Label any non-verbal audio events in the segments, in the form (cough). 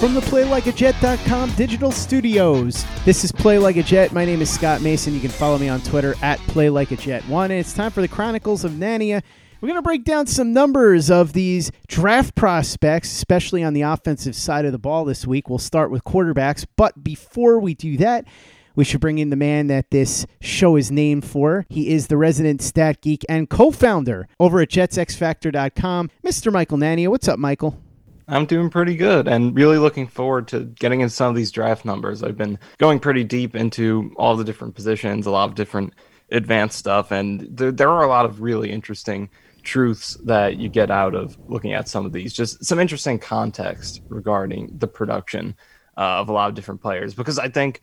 From the PlayLikeAJet.com digital studios, this is Play Like a Jet. My name is Scott Mason. You can follow me on Twitter at PlayLikeAJet1. And it's time for the Chronicles of Nania. We're going to break down some numbers of these draft prospects, especially on the offensive side of the ball this week. We'll start with quarterbacks. But before we do that, we should bring in the man that this show is named for. He is the resident stat geek and co founder over at JetsXFactor.com, Mr. Michael Nania. What's up, Michael? I'm doing pretty good and really looking forward to getting in some of these draft numbers. I've been going pretty deep into all the different positions, a lot of different advanced stuff, and there, there are a lot of really interesting truths that you get out of looking at some of these. Just some interesting context regarding the production uh, of a lot of different players because I think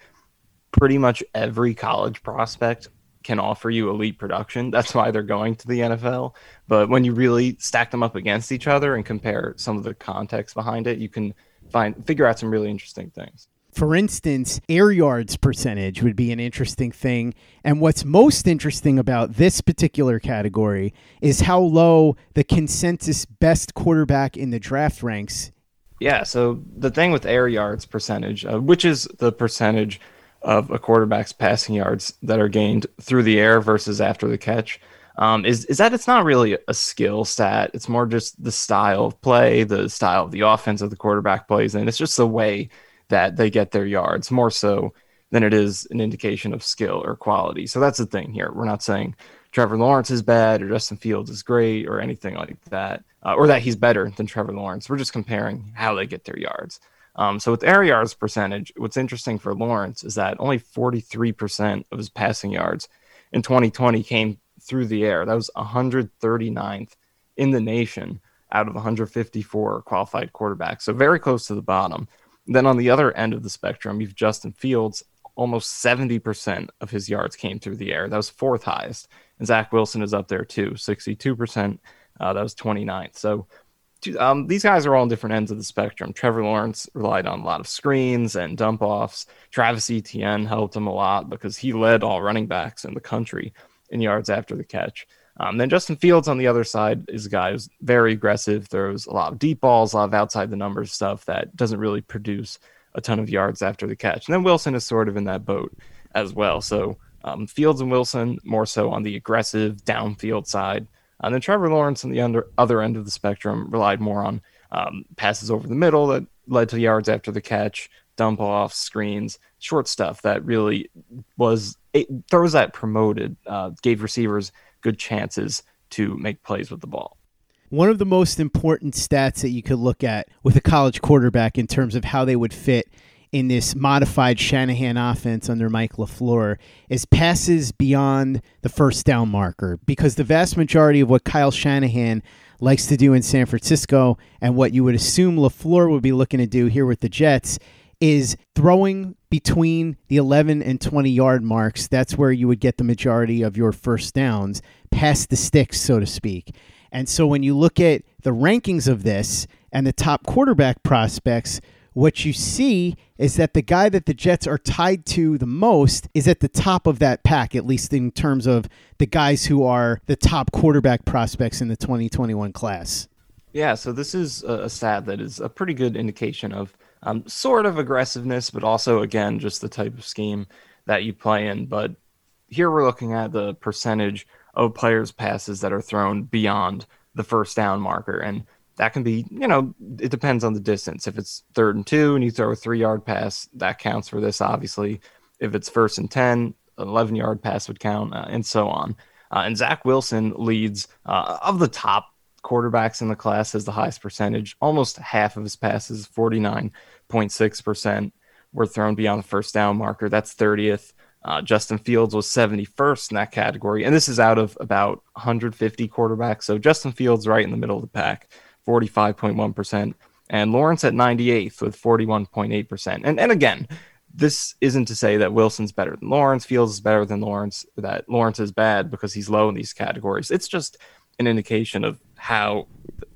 pretty much every college prospect can offer you elite production. That's why they're going to the NFL. But when you really stack them up against each other and compare some of the context behind it, you can find figure out some really interesting things. For instance, air yards percentage would be an interesting thing. And what's most interesting about this particular category is how low the consensus best quarterback in the draft ranks. Yeah, so the thing with air yards percentage, uh, which is the percentage of a quarterback's passing yards that are gained through the air versus after the catch, um, is is that it's not really a skill stat. It's more just the style of play, the style of the offense that the quarterback plays, and it's just the way that they get their yards more so than it is an indication of skill or quality. So that's the thing here. We're not saying Trevor Lawrence is bad or Justin Fields is great or anything like that, uh, or that he's better than Trevor Lawrence. We're just comparing how they get their yards. Um, so with air yards percentage, what's interesting for Lawrence is that only 43% of his passing yards in 2020 came through the air. That was 139th in the nation out of 154 qualified quarterbacks. So very close to the bottom. Then on the other end of the spectrum, you've Justin Fields. Almost 70% of his yards came through the air. That was fourth highest. And Zach Wilson is up there too, 62%. Uh, that was 29th. So um, these guys are all on different ends of the spectrum. Trevor Lawrence relied on a lot of screens and dump offs. Travis Etienne helped him a lot because he led all running backs in the country in yards after the catch. Um, then Justin Fields on the other side is a guy who's very aggressive, throws a lot of deep balls, a lot of outside the numbers stuff that doesn't really produce a ton of yards after the catch. And then Wilson is sort of in that boat as well. So um, Fields and Wilson more so on the aggressive downfield side. And then Trevor Lawrence on the under, other end of the spectrum relied more on um, passes over the middle that led to yards after the catch, dump off, screens, short stuff that really was it, throws that promoted, uh, gave receivers good chances to make plays with the ball. One of the most important stats that you could look at with a college quarterback in terms of how they would fit in this modified Shanahan offense under Mike LaFleur is passes beyond the first down marker because the vast majority of what Kyle Shanahan likes to do in San Francisco and what you would assume LaFleur would be looking to do here with the Jets is throwing between the 11 and 20 yard marks. That's where you would get the majority of your first downs, past the sticks, so to speak. And so when you look at the rankings of this and the top quarterback prospects, what you see is that the guy that the Jets are tied to the most is at the top of that pack, at least in terms of the guys who are the top quarterback prospects in the 2021 class. Yeah, so this is a stat that is a pretty good indication of um, sort of aggressiveness, but also, again, just the type of scheme that you play in. But here we're looking at the percentage of players' passes that are thrown beyond the first down marker. And that can be, you know, it depends on the distance. If it's third and two and you throw a three yard pass, that counts for this, obviously. If it's first and 10, an 11 yard pass would count, uh, and so on. Uh, and Zach Wilson leads uh, of the top quarterbacks in the class as the highest percentage. Almost half of his passes, 49.6%, were thrown beyond the first down marker. That's 30th. Uh, Justin Fields was 71st in that category. And this is out of about 150 quarterbacks. So Justin Fields right in the middle of the pack, 45.1%. And Lawrence at 98th with 41.8%. And, and again, this isn't to say that Wilson's better than Lawrence, Fields is better than Lawrence, that Lawrence is bad because he's low in these categories. It's just an indication of how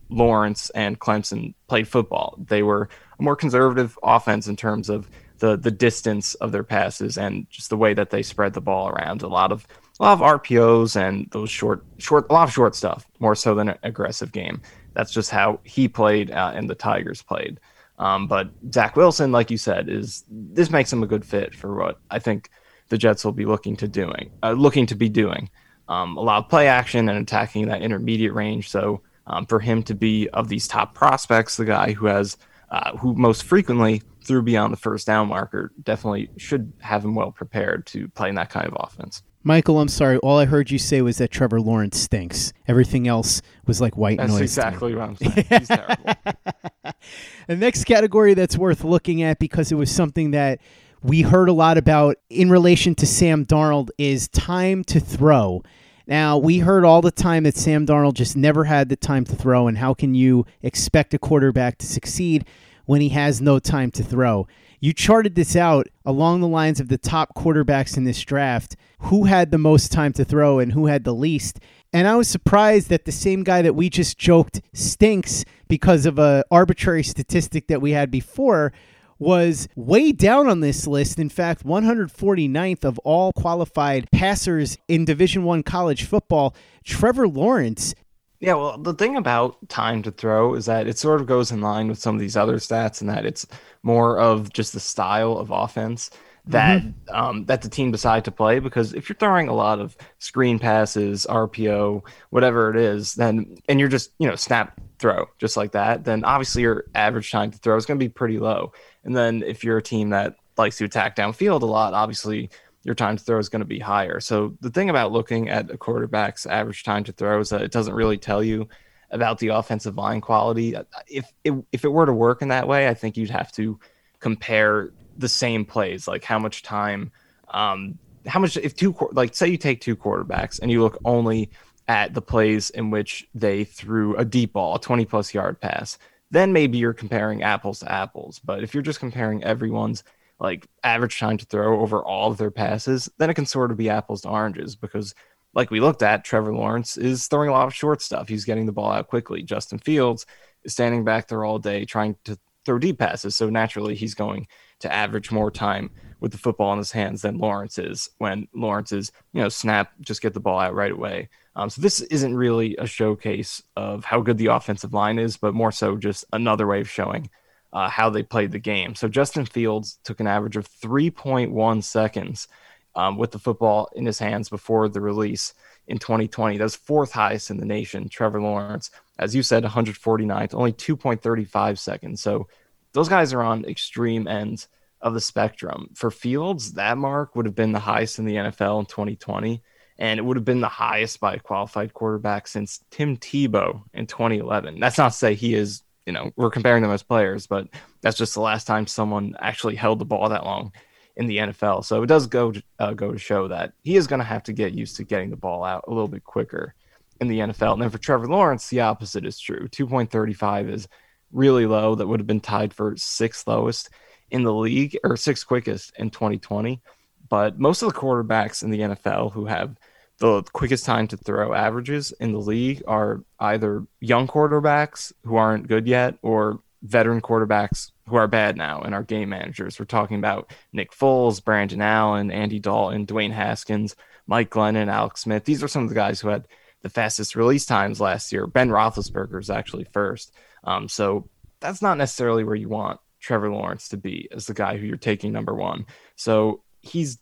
Lawrence and Clemson played football. They were a more conservative offense in terms of the the distance of their passes and just the way that they spread the ball around. A lot of a lot of RPOs and those short short a lot of short stuff more so than an aggressive game. That's just how he played uh, and the Tigers played. Um, but Zach Wilson, like you said, is this makes him a good fit for what I think the Jets will be looking to doing, uh, looking to be doing. Um, a lot of play action and attacking that intermediate range. So um, for him to be of these top prospects, the guy who has uh, who most frequently threw beyond the first down marker, definitely should have him well prepared to play in that kind of offense. Michael, I'm sorry. All I heard you say was that Trevor Lawrence stinks. Everything else was like white that's noise. That's exactly what I'm saying. He's terrible. (laughs) the next category that's worth looking at because it was something that we heard a lot about in relation to Sam Darnold is time to throw. Now, we heard all the time that Sam Darnold just never had the time to throw, and how can you expect a quarterback to succeed when he has no time to throw? You charted this out along the lines of the top quarterbacks in this draft, who had the most time to throw and who had the least. And I was surprised that the same guy that we just joked stinks because of a arbitrary statistic that we had before was way down on this list. In fact, 149th of all qualified passers in Division 1 college football. Trevor Lawrence yeah, well, the thing about time to throw is that it sort of goes in line with some of these other stats, and that it's more of just the style of offense that mm-hmm. um, that the team decide to play. Because if you're throwing a lot of screen passes, RPO, whatever it is, then and you're just you know snap throw just like that, then obviously your average time to throw is going to be pretty low. And then if you're a team that likes to attack downfield a lot, obviously your time to throw is going to be higher. So the thing about looking at a quarterback's average time to throw is that it doesn't really tell you about the offensive line quality. If it, if it were to work in that way, I think you'd have to compare the same plays, like how much time, um, how much if two like say you take two quarterbacks and you look only at the plays in which they threw a deep ball, a 20 plus yard pass, then maybe you're comparing apples to apples. But if you're just comparing everyone's like average time to throw over all of their passes, then it can sort of be apples to oranges because like we looked at, Trevor Lawrence is throwing a lot of short stuff. He's getting the ball out quickly. Justin Fields is standing back there all day trying to throw deep passes. So naturally he's going to average more time with the football in his hands than Lawrence is when Lawrence is, you know, snap, just get the ball out right away. Um, so this isn't really a showcase of how good the offensive line is, but more so just another way of showing uh, how they played the game. So Justin Fields took an average of 3.1 seconds um, with the football in his hands before the release in 2020. That's fourth highest in the nation. Trevor Lawrence, as you said, 149th, only 2.35 seconds. So those guys are on extreme ends of the spectrum. For Fields, that mark would have been the highest in the NFL in 2020. And it would have been the highest by a qualified quarterback since Tim Tebow in 2011. That's not to say he is you know, we're comparing them as players, but that's just the last time someone actually held the ball that long in the NFL. So it does go to, uh, go to show that he is going to have to get used to getting the ball out a little bit quicker in the NFL. And then for Trevor Lawrence, the opposite is true. 2.35 is really low. That would have been tied for sixth lowest in the league or sixth quickest in 2020. But most of the quarterbacks in the NFL who have the quickest time to throw averages in the league are either young quarterbacks who aren't good yet or veteran quarterbacks who are bad now and are game managers. We're talking about Nick Foles, Brandon Allen, Andy Dalton, Dwayne Haskins, Mike Glennon, Alex Smith. These are some of the guys who had the fastest release times last year. Ben Roethlisberger is actually first. Um, so that's not necessarily where you want Trevor Lawrence to be as the guy who you're taking number one. So he's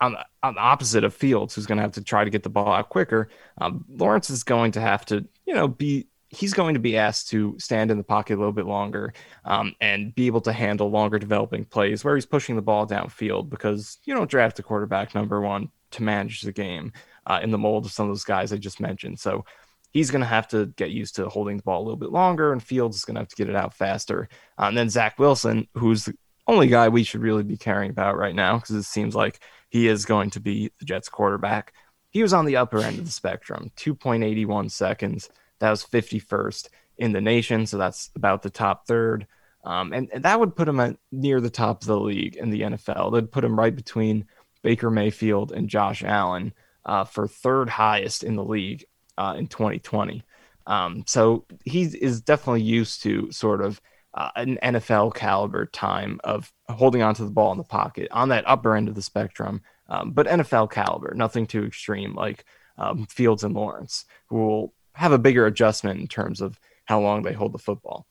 on the, on the opposite of Fields, who's going to have to try to get the ball out quicker, um, Lawrence is going to have to, you know, be he's going to be asked to stand in the pocket a little bit longer um, and be able to handle longer developing plays where he's pushing the ball downfield because you don't draft a quarterback number one to manage the game uh, in the mold of some of those guys I just mentioned. So he's going to have to get used to holding the ball a little bit longer, and Fields is going to have to get it out faster. Uh, and then Zach Wilson, who's the only guy we should really be caring about right now because it seems like he is going to be the Jets quarterback. He was on the upper end of the spectrum, 2.81 seconds. That was 51st in the nation, so that's about the top third. Um, and, and, that would put him at near the top of the league in the NFL. That'd put him right between Baker Mayfield and Josh Allen uh, for third highest in the league uh, in 2020. Um, so he is definitely used to sort of uh, an NFL caliber time of holding onto the ball in the pocket on that upper end of the spectrum, um, but NFL caliber, nothing too extreme like um, Fields and Lawrence, who will have a bigger adjustment in terms of how long they hold the football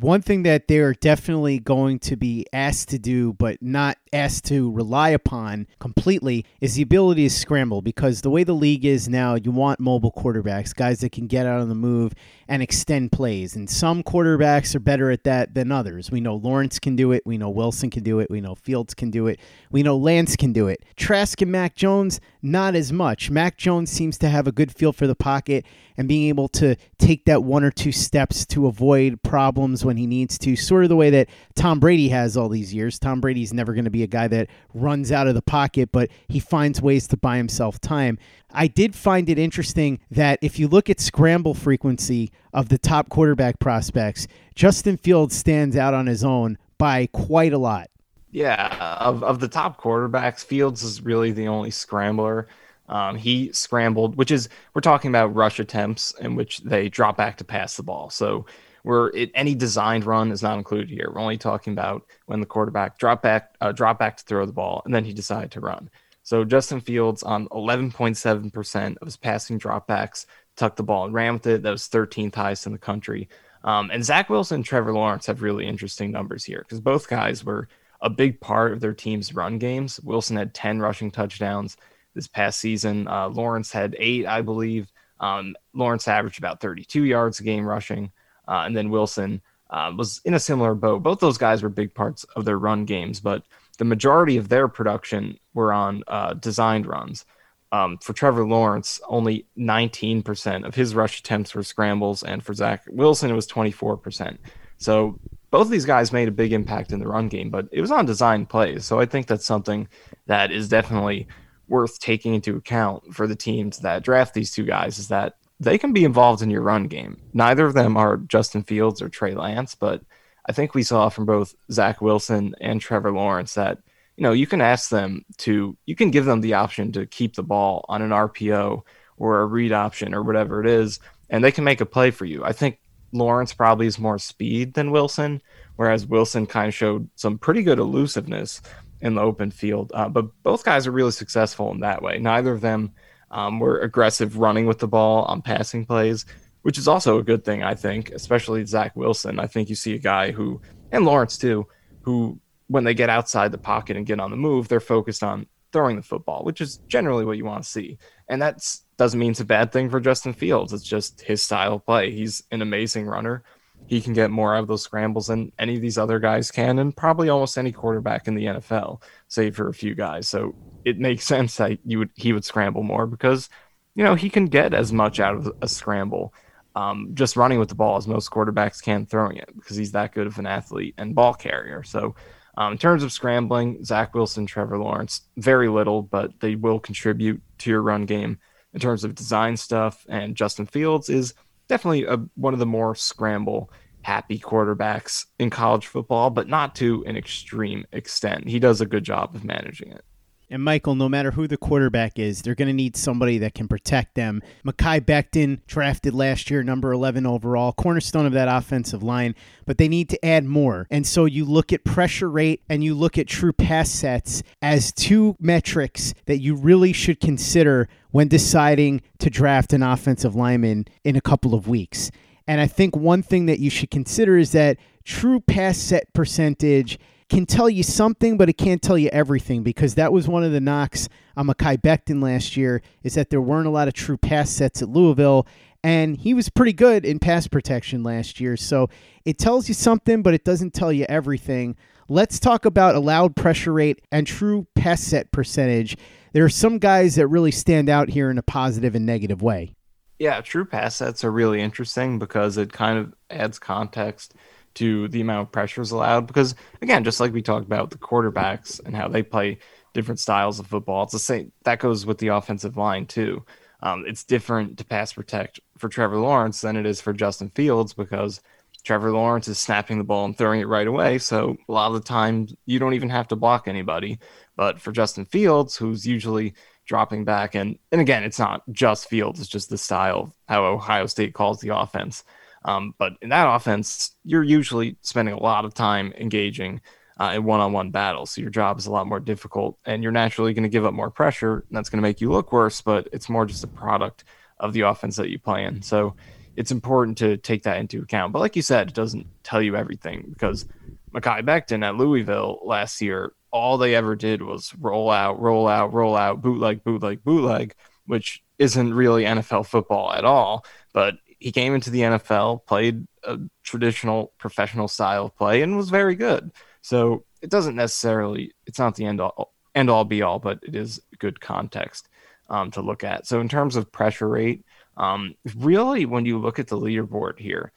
one thing that they're definitely going to be asked to do, but not asked to rely upon completely, is the ability to scramble. Because the way the league is now, you want mobile quarterbacks, guys that can get out on the move and extend plays. And some quarterbacks are better at that than others. We know Lawrence can do it. We know Wilson can do it. We know Fields can do it. We know Lance can do it. Trask and Mac Jones, not as much. Mac Jones seems to have a good feel for the pocket and being able to take that one or two steps to avoid problems when he needs to, sort of the way that Tom Brady has all these years. Tom Brady's never going to be a guy that runs out of the pocket, but he finds ways to buy himself time. I did find it interesting that if you look at scramble frequency of the top quarterback prospects, Justin Fields stands out on his own by quite a lot. Yeah, of, of the top quarterbacks, Fields is really the only scrambler. Um, he scrambled, which is we're talking about rush attempts in which they drop back to pass the ball. So we're it, any designed run is not included here. We're only talking about when the quarterback drop back, uh, drop back to throw the ball, and then he decided to run. So Justin Fields on 11.7% of his passing dropbacks tucked the ball and ran with it. That was 13th highest in the country. Um, and Zach Wilson and Trevor Lawrence have really interesting numbers here because both guys were a big part of their team's run games. Wilson had 10 rushing touchdowns this past season. Uh, Lawrence had eight, I believe. Um, Lawrence averaged about 32 yards a game rushing. Uh, and then Wilson uh, was in a similar boat. Both those guys were big parts of their run games, but the majority of their production were on uh, designed runs. Um, for Trevor Lawrence, only 19% of his rush attempts were scrambles, and for Zach Wilson, it was 24%. So both of these guys made a big impact in the run game, but it was on design plays. So I think that's something that is definitely worth taking into account for the teams that draft these two guys is that they can be involved in your run game. Neither of them are Justin Fields or Trey Lance, but I think we saw from both Zach Wilson and Trevor Lawrence that you know you can ask them to you can give them the option to keep the ball on an RPO or a read option or whatever it is, and they can make a play for you. I think Lawrence probably is more speed than Wilson, whereas Wilson kind of showed some pretty good elusiveness in the open field. Uh, but both guys are really successful in that way. Neither of them um, were aggressive running with the ball on passing plays, which is also a good thing, I think, especially Zach Wilson. I think you see a guy who, and Lawrence too, who, when they get outside the pocket and get on the move, they're focused on throwing the football, which is generally what you want to see. And that doesn't mean it's a bad thing for Justin Fields. It's just his style of play. He's an amazing runner he can get more out of those scrambles than any of these other guys can, and probably almost any quarterback in the NFL, save for a few guys. So it makes (laughs) sense that you would he would scramble more because you know he can get as much out of a scramble um, just running with the ball as most quarterbacks can throwing it because he's that good of an athlete and ball carrier. So um, in terms of scrambling, Zach Wilson, Trevor Lawrence, very little, but they will contribute to your run game. In terms of design stuff, and Justin Fields is definitely a, one of the more scramble happy quarterbacks in college football, but not to an extreme extent. He does a good job of managing it. And Michael, no matter who the quarterback is, they're going to need somebody that can protect them. Mekhi Becton, drafted last year, number 11 overall, cornerstone of that offensive line, but they need to add more. And so you look at pressure rate and you look at true pass sets as two metrics that you really should consider when deciding to draft an offensive lineman in a couple of weeks. And I think one thing that you should consider is that true pass set percentage can tell you something, but it can't tell you everything because that was one of the knocks on Mekhi Becton last year is that there weren't a lot of true pass sets at Louisville. and he was pretty good in pass protection last year. So it tells you something, but it doesn't tell you everything. Let's talk about allowed pressure rate and true pass set percentage. There are some guys that really stand out here in a positive and negative way. Yeah, true pass sets are really interesting because it kind of adds context to the amount of pressures allowed. Because again, just like we talked about the quarterbacks and how they play different styles of football, it's the same. That goes with the offensive line too. Um, it's different to pass protect for Trevor Lawrence than it is for Justin Fields because Trevor Lawrence is snapping the ball and throwing it right away. So a lot of the time, you don't even have to block anybody. But for Justin Fields, who's usually dropping back, and and again, it's not just Fields; it's just the style how Ohio State calls the offense. Um, but in that offense, you're usually spending a lot of time engaging uh, in one-on-one battles. So your job is a lot more difficult, and you're naturally going to give up more pressure, and that's going to make you look worse. But it's more just a product of the offense that you play in. So it's important to take that into account. But like you said, it doesn't tell you everything because Mekhi Becton at Louisville last year, all they ever did was roll out, roll out, roll out, bootleg, bootleg, bootleg, which isn't really NFL football at all. But he came into the NFL, played a traditional professional style of play, and was very good. So it doesn't necessarily, it's not the end all, end all be all, but it is good context um, to look at. So in terms of pressure rate, um, really, when you look at the leaderboard here,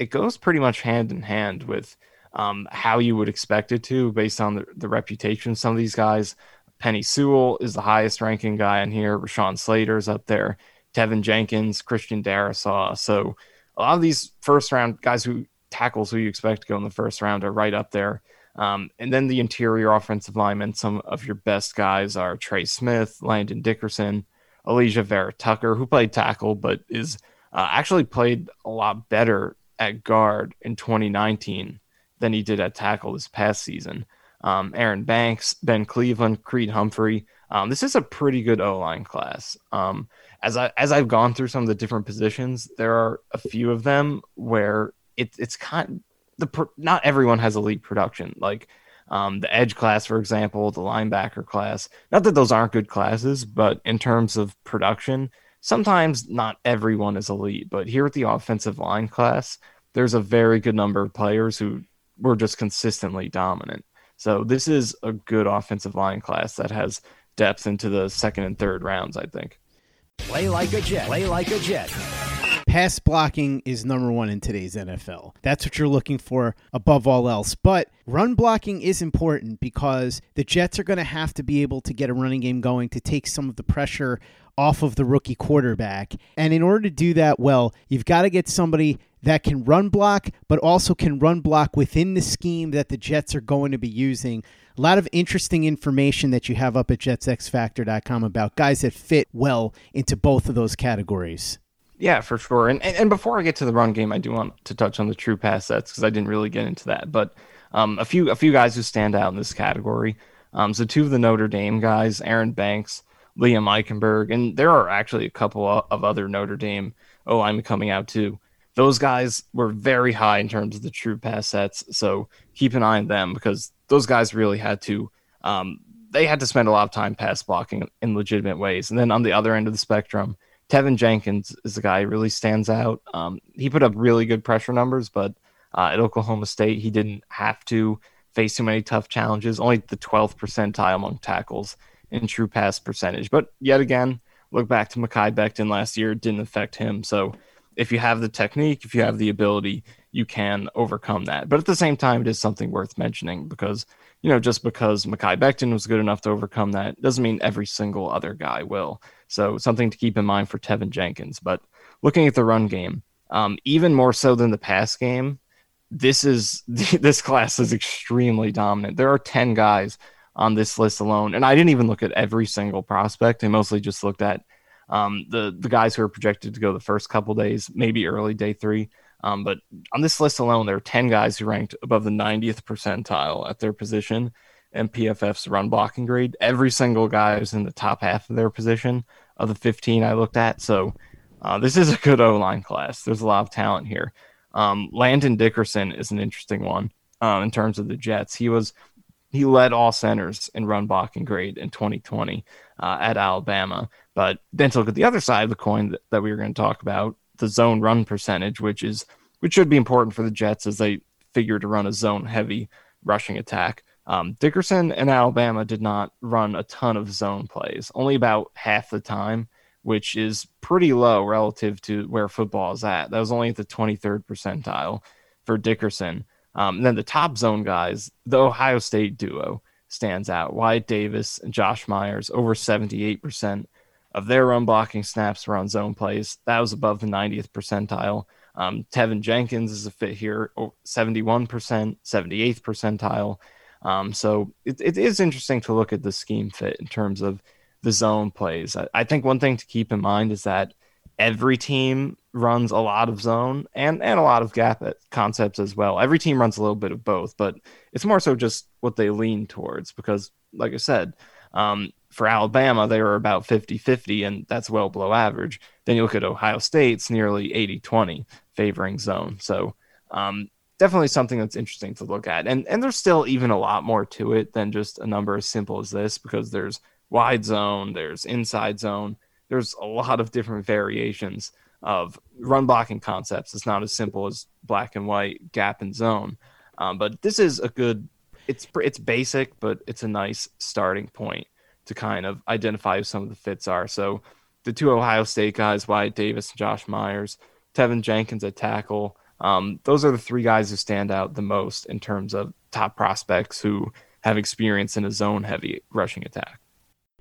it goes pretty much hand in hand with um, how you would expect it to based on the, the reputation of some of these guys. Penei Sewell is the highest ranking guy in here. Rashawn Slater's up there. Teven Jenkins, Christian Darrisaw. So a lot of these first round guys who tackles who you expect to go in the first round are right up there. Um, and then the interior offensive linemen, some of your best guys are Trey Smith, Landon Dickerson, Alijah Vera Tucker, who played tackle, but is uh, actually played a lot better at guard in 2019 than he did at tackle this past season. Um, Aaron Banks, Ben Cleveland, Creed Humphrey. Um, this is a pretty good O line class. Um, as I as I've gone through some of the different positions, there are a few of them where it, it's kind the not everyone has elite production. Like um, the edge class, for example, the linebacker class. Not that those aren't good classes, but in terms of production, sometimes not everyone is elite. But here at the offensive line class, there's a very good number of players who were just consistently dominant. So this is a good offensive line class that has depth into the second and third rounds, I think. Play like a Jet. Play like a Jet. Pass blocking is number one in today's NFL. That's what you're looking for above all else. But run blocking is important because the Jets are going to have to be able to get a running game going to take some of the pressure off of the rookie quarterback. And in order to do that well, you've got to get somebody that can run block, but also can run block within the scheme that the Jets are going to be using. A lot of interesting information that you have up at jetsxfactor.com about guys that fit well into both of those categories. Yeah, for sure. And, and, and before I get to the run game, I do want to touch on the true pass sets because I didn't really get into that. But um, a few a few guys who stand out in this category. Um, so two of the Notre Dame guys, Aaron Banks, Liam Eichenberg, and there are actually a couple of other Notre Dame oh I'm coming out too. Those guys were very high in terms of the true pass sets, so keep an eye on them because those guys really had to um, they had to spend a lot of time pass blocking in legitimate ways. And then on the other end of the spectrum, Teven Jenkins is the guy who really stands out. Um, he put up really good pressure numbers, but uh, at Oklahoma State, he didn't have to face too many tough challenges. Only the 12th percentile among tackles in true pass percentage. But yet again, look back to Mekhi Becton last year, it didn't affect him. So if you have the technique, if you have the ability, you can overcome that. But at the same time, it is something worth mentioning because, you know, just because Mekhi Becton was good enough to overcome that doesn't mean every single other guy will. So something to keep in mind for Teven Jenkins. But looking at the run game, um, even more so than the pass game, this is (laughs) this class is extremely dominant. There are ten guys on this list alone, and I didn't even look at every single prospect. I mostly just looked at um, the the guys who are projected to go the first couple days, maybe early day three. Um, but on this list alone, there are 10 guys who ranked above the 90th percentile at their position in PFF's run blocking grade. Every single guy is in the top half of their position of the 15 I looked at. So uh, this is a good O line class. There's a lot of talent here. Um, Landon Dickerson is an interesting one uh, in terms of the Jets. He was he led all centers in run blocking grade in 2020 uh, at Alabama. But then to look at the other side of the coin that, that we were going to talk about, the zone run percentage, which is which should be important for the Jets as they figure to run a zone heavy rushing attack. Um, Dickerson and Alabama did not run a ton of zone plays, only about half the time, which is pretty low relative to where football is at. That was only at the 23rd percentile for Dickerson. Um, and then the top zone guys, the Ohio State duo stands out. Wyatt Davis and Josh Myers, over 78% of their run blocking snaps were on zone plays. That was above the 90th percentile. Um, Teven Jenkins is a fit here, 71%, 78th percentile. Um, so it, it is interesting to look at the scheme fit in terms of the zone plays. I, I think one thing to keep in mind is that every team runs a lot of zone and, and a lot of gap concepts as well. Every team runs a little bit of both, but it's more so just what they lean towards because, like I said, um, for Alabama, they were about 50 50, and that's well below average. Then you look at Ohio State's nearly 80 20 favoring zone. So, um, definitely something that's interesting to look at. And, and there's still even a lot more to it than just a number as simple as this because there's wide zone, there's inside zone, there's a lot of different variations of run blocking concepts. It's not as simple as black and white, gap and zone. Um, but this is a good. It's it's basic, but it's a nice starting point to kind of identify who some of the fits are. So the two Ohio State guys, Wyatt Davis and Josh Myers, Teven Jenkins at tackle. Um, those are the three guys who stand out the most in terms of top prospects who have experience in a zone heavy rushing attack.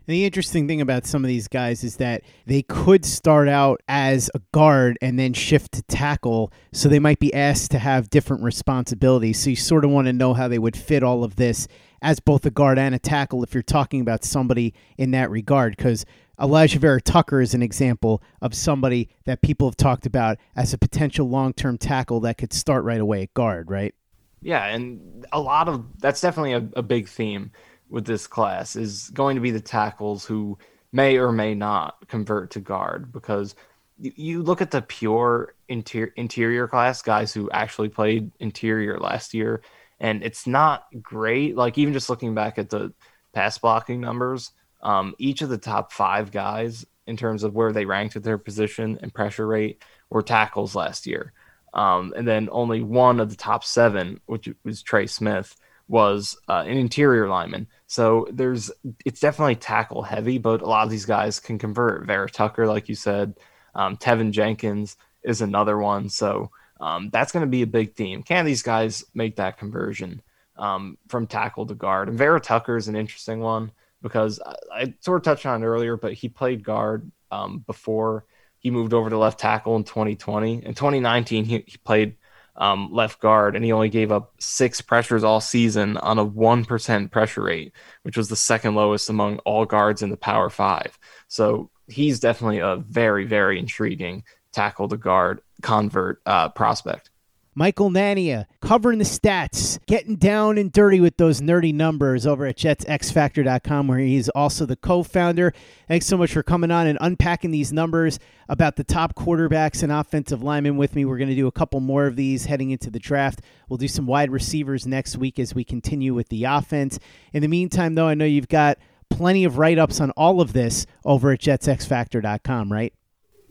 And the interesting thing about some of these guys is that they could start out as a guard and then shift to tackle. So they might be asked to have different responsibilities. So you sort of want to know how they would fit all of this as both a guard and a tackle if you're talking about somebody in that regard. Because Alijah Vera Tucker is an example of somebody that people have talked about as a potential long term tackle that could start right away at guard, right? Yeah, and a lot of that's definitely a, a big theme with this class is going to be the tackles who may or may not convert to guard because you, look at the pure inter- interior class guys who actually played interior last year and it's not great. Like even just looking back at the pass blocking numbers um, each of the top five guys in terms of where they ranked at their position and pressure rate were tackles last year. Um, and then only one of the top seven which was trey smith was uh, an interior lineman. So there's it's definitely tackle heavy, but a lot of these guys can convert. Vera Tucker, like you said, um, Teven Jenkins is another one. So um, that's going to be a big theme. Can these guys make that conversion um, from tackle to guard? And Vera Tucker is an interesting one because I, I sort of touched on earlier, but he played guard um, before he moved over to left tackle in 2020. In 2019, he, he played um, left guard, and he only gave up six pressures all season on a 1% pressure rate, which was the second lowest among all guards in the Power Five. So he's definitely a very, very intriguing tackle to guard convert uh, prospect. Michael Nania covering the stats, getting down and dirty with those nerdy numbers over at jetsxfactor.com, where he's also the co founder. Thanks so much for coming on and unpacking these numbers about the top quarterbacks and offensive linemen with me. We're going to do a couple more of these heading into the draft. We'll do some wide receivers next week as we continue with the offense. In the meantime, though, I know you've got plenty of write ups on all of this over at jetsxfactor.com, right?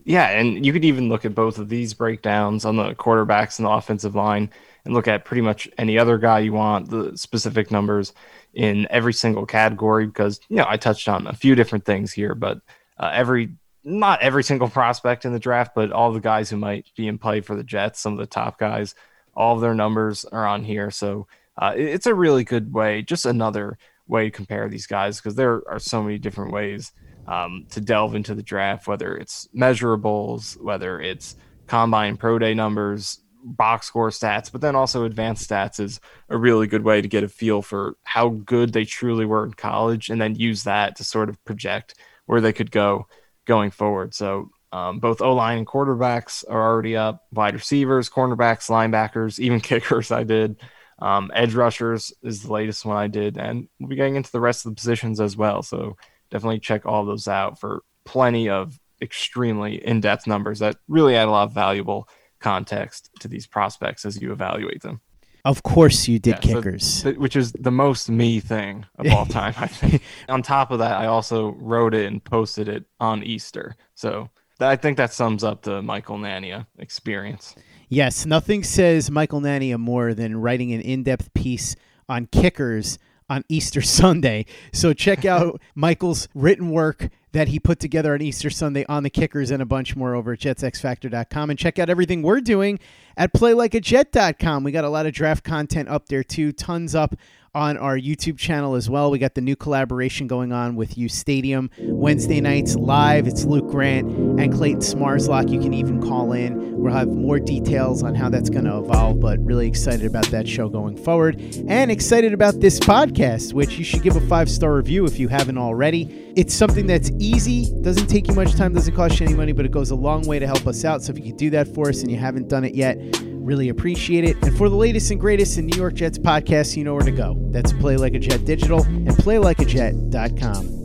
Yeah, and you could even look at both of these breakdowns on the quarterbacks and the offensive line and look at pretty much any other guy you want, the specific numbers in every single category because, you know, I touched on a few different things here, but uh, every, not every single prospect in the draft, but all the guys who might be in play for the Jets, some of the top guys, all of their numbers are on here. So uh, it's a really good way, just another way to compare these guys because there are so many different ways um, to delve into the draft, whether it's measurables, whether it's combine pro day numbers, box score stats, but then also advanced stats is a really good way to get a feel for how good they truly were in college and then use that to sort of project where they could go going forward. So um, both O line and quarterbacks are already up, wide receivers, cornerbacks, linebackers, even (laughs) kickers. I did. Um, edge rushers is the latest one I did, and we'll be getting into the rest of the positions as well. So definitely check all those out for plenty of extremely in-depth numbers that really add a lot of valuable context to these prospects as you evaluate them. Of course, you did yeah, kickers, so, which is the most me thing of all (laughs) time. I think. on top of that, I also wrote it and posted it on Easter, so I think that sums up the Michael Nania experience. Yes, nothing says Michael Nania more than writing an in-depth piece on kickers on Easter (laughs) Sunday. So check (laughs) out Michael's written work that he put together on Easter Sunday on the kickers and a bunch more over at jetsxfactor.com and check out everything we're doing at playlikeajet.com. We got a lot of draft content up there too, tons up on our YouTube channel as well. We got the new collaboration going on with U Stadium Wednesday nights live. It's Luke Grant and Clayton Smarslock. You can even call in. We'll have more details on how that's going to evolve, but really excited about that show going forward and excited about this podcast, which you should give a five star review if you haven't already. It's something that's easy, doesn't take you much time, doesn't cost you any money, but it goes a long way to help us out. So if you could do that for us and you haven't done it yet, Really appreciate it. And for the latest and greatest in New York Jets podcasts, you know where to go. That's Play Like a Jet Digital and PlayLikeAJet.com.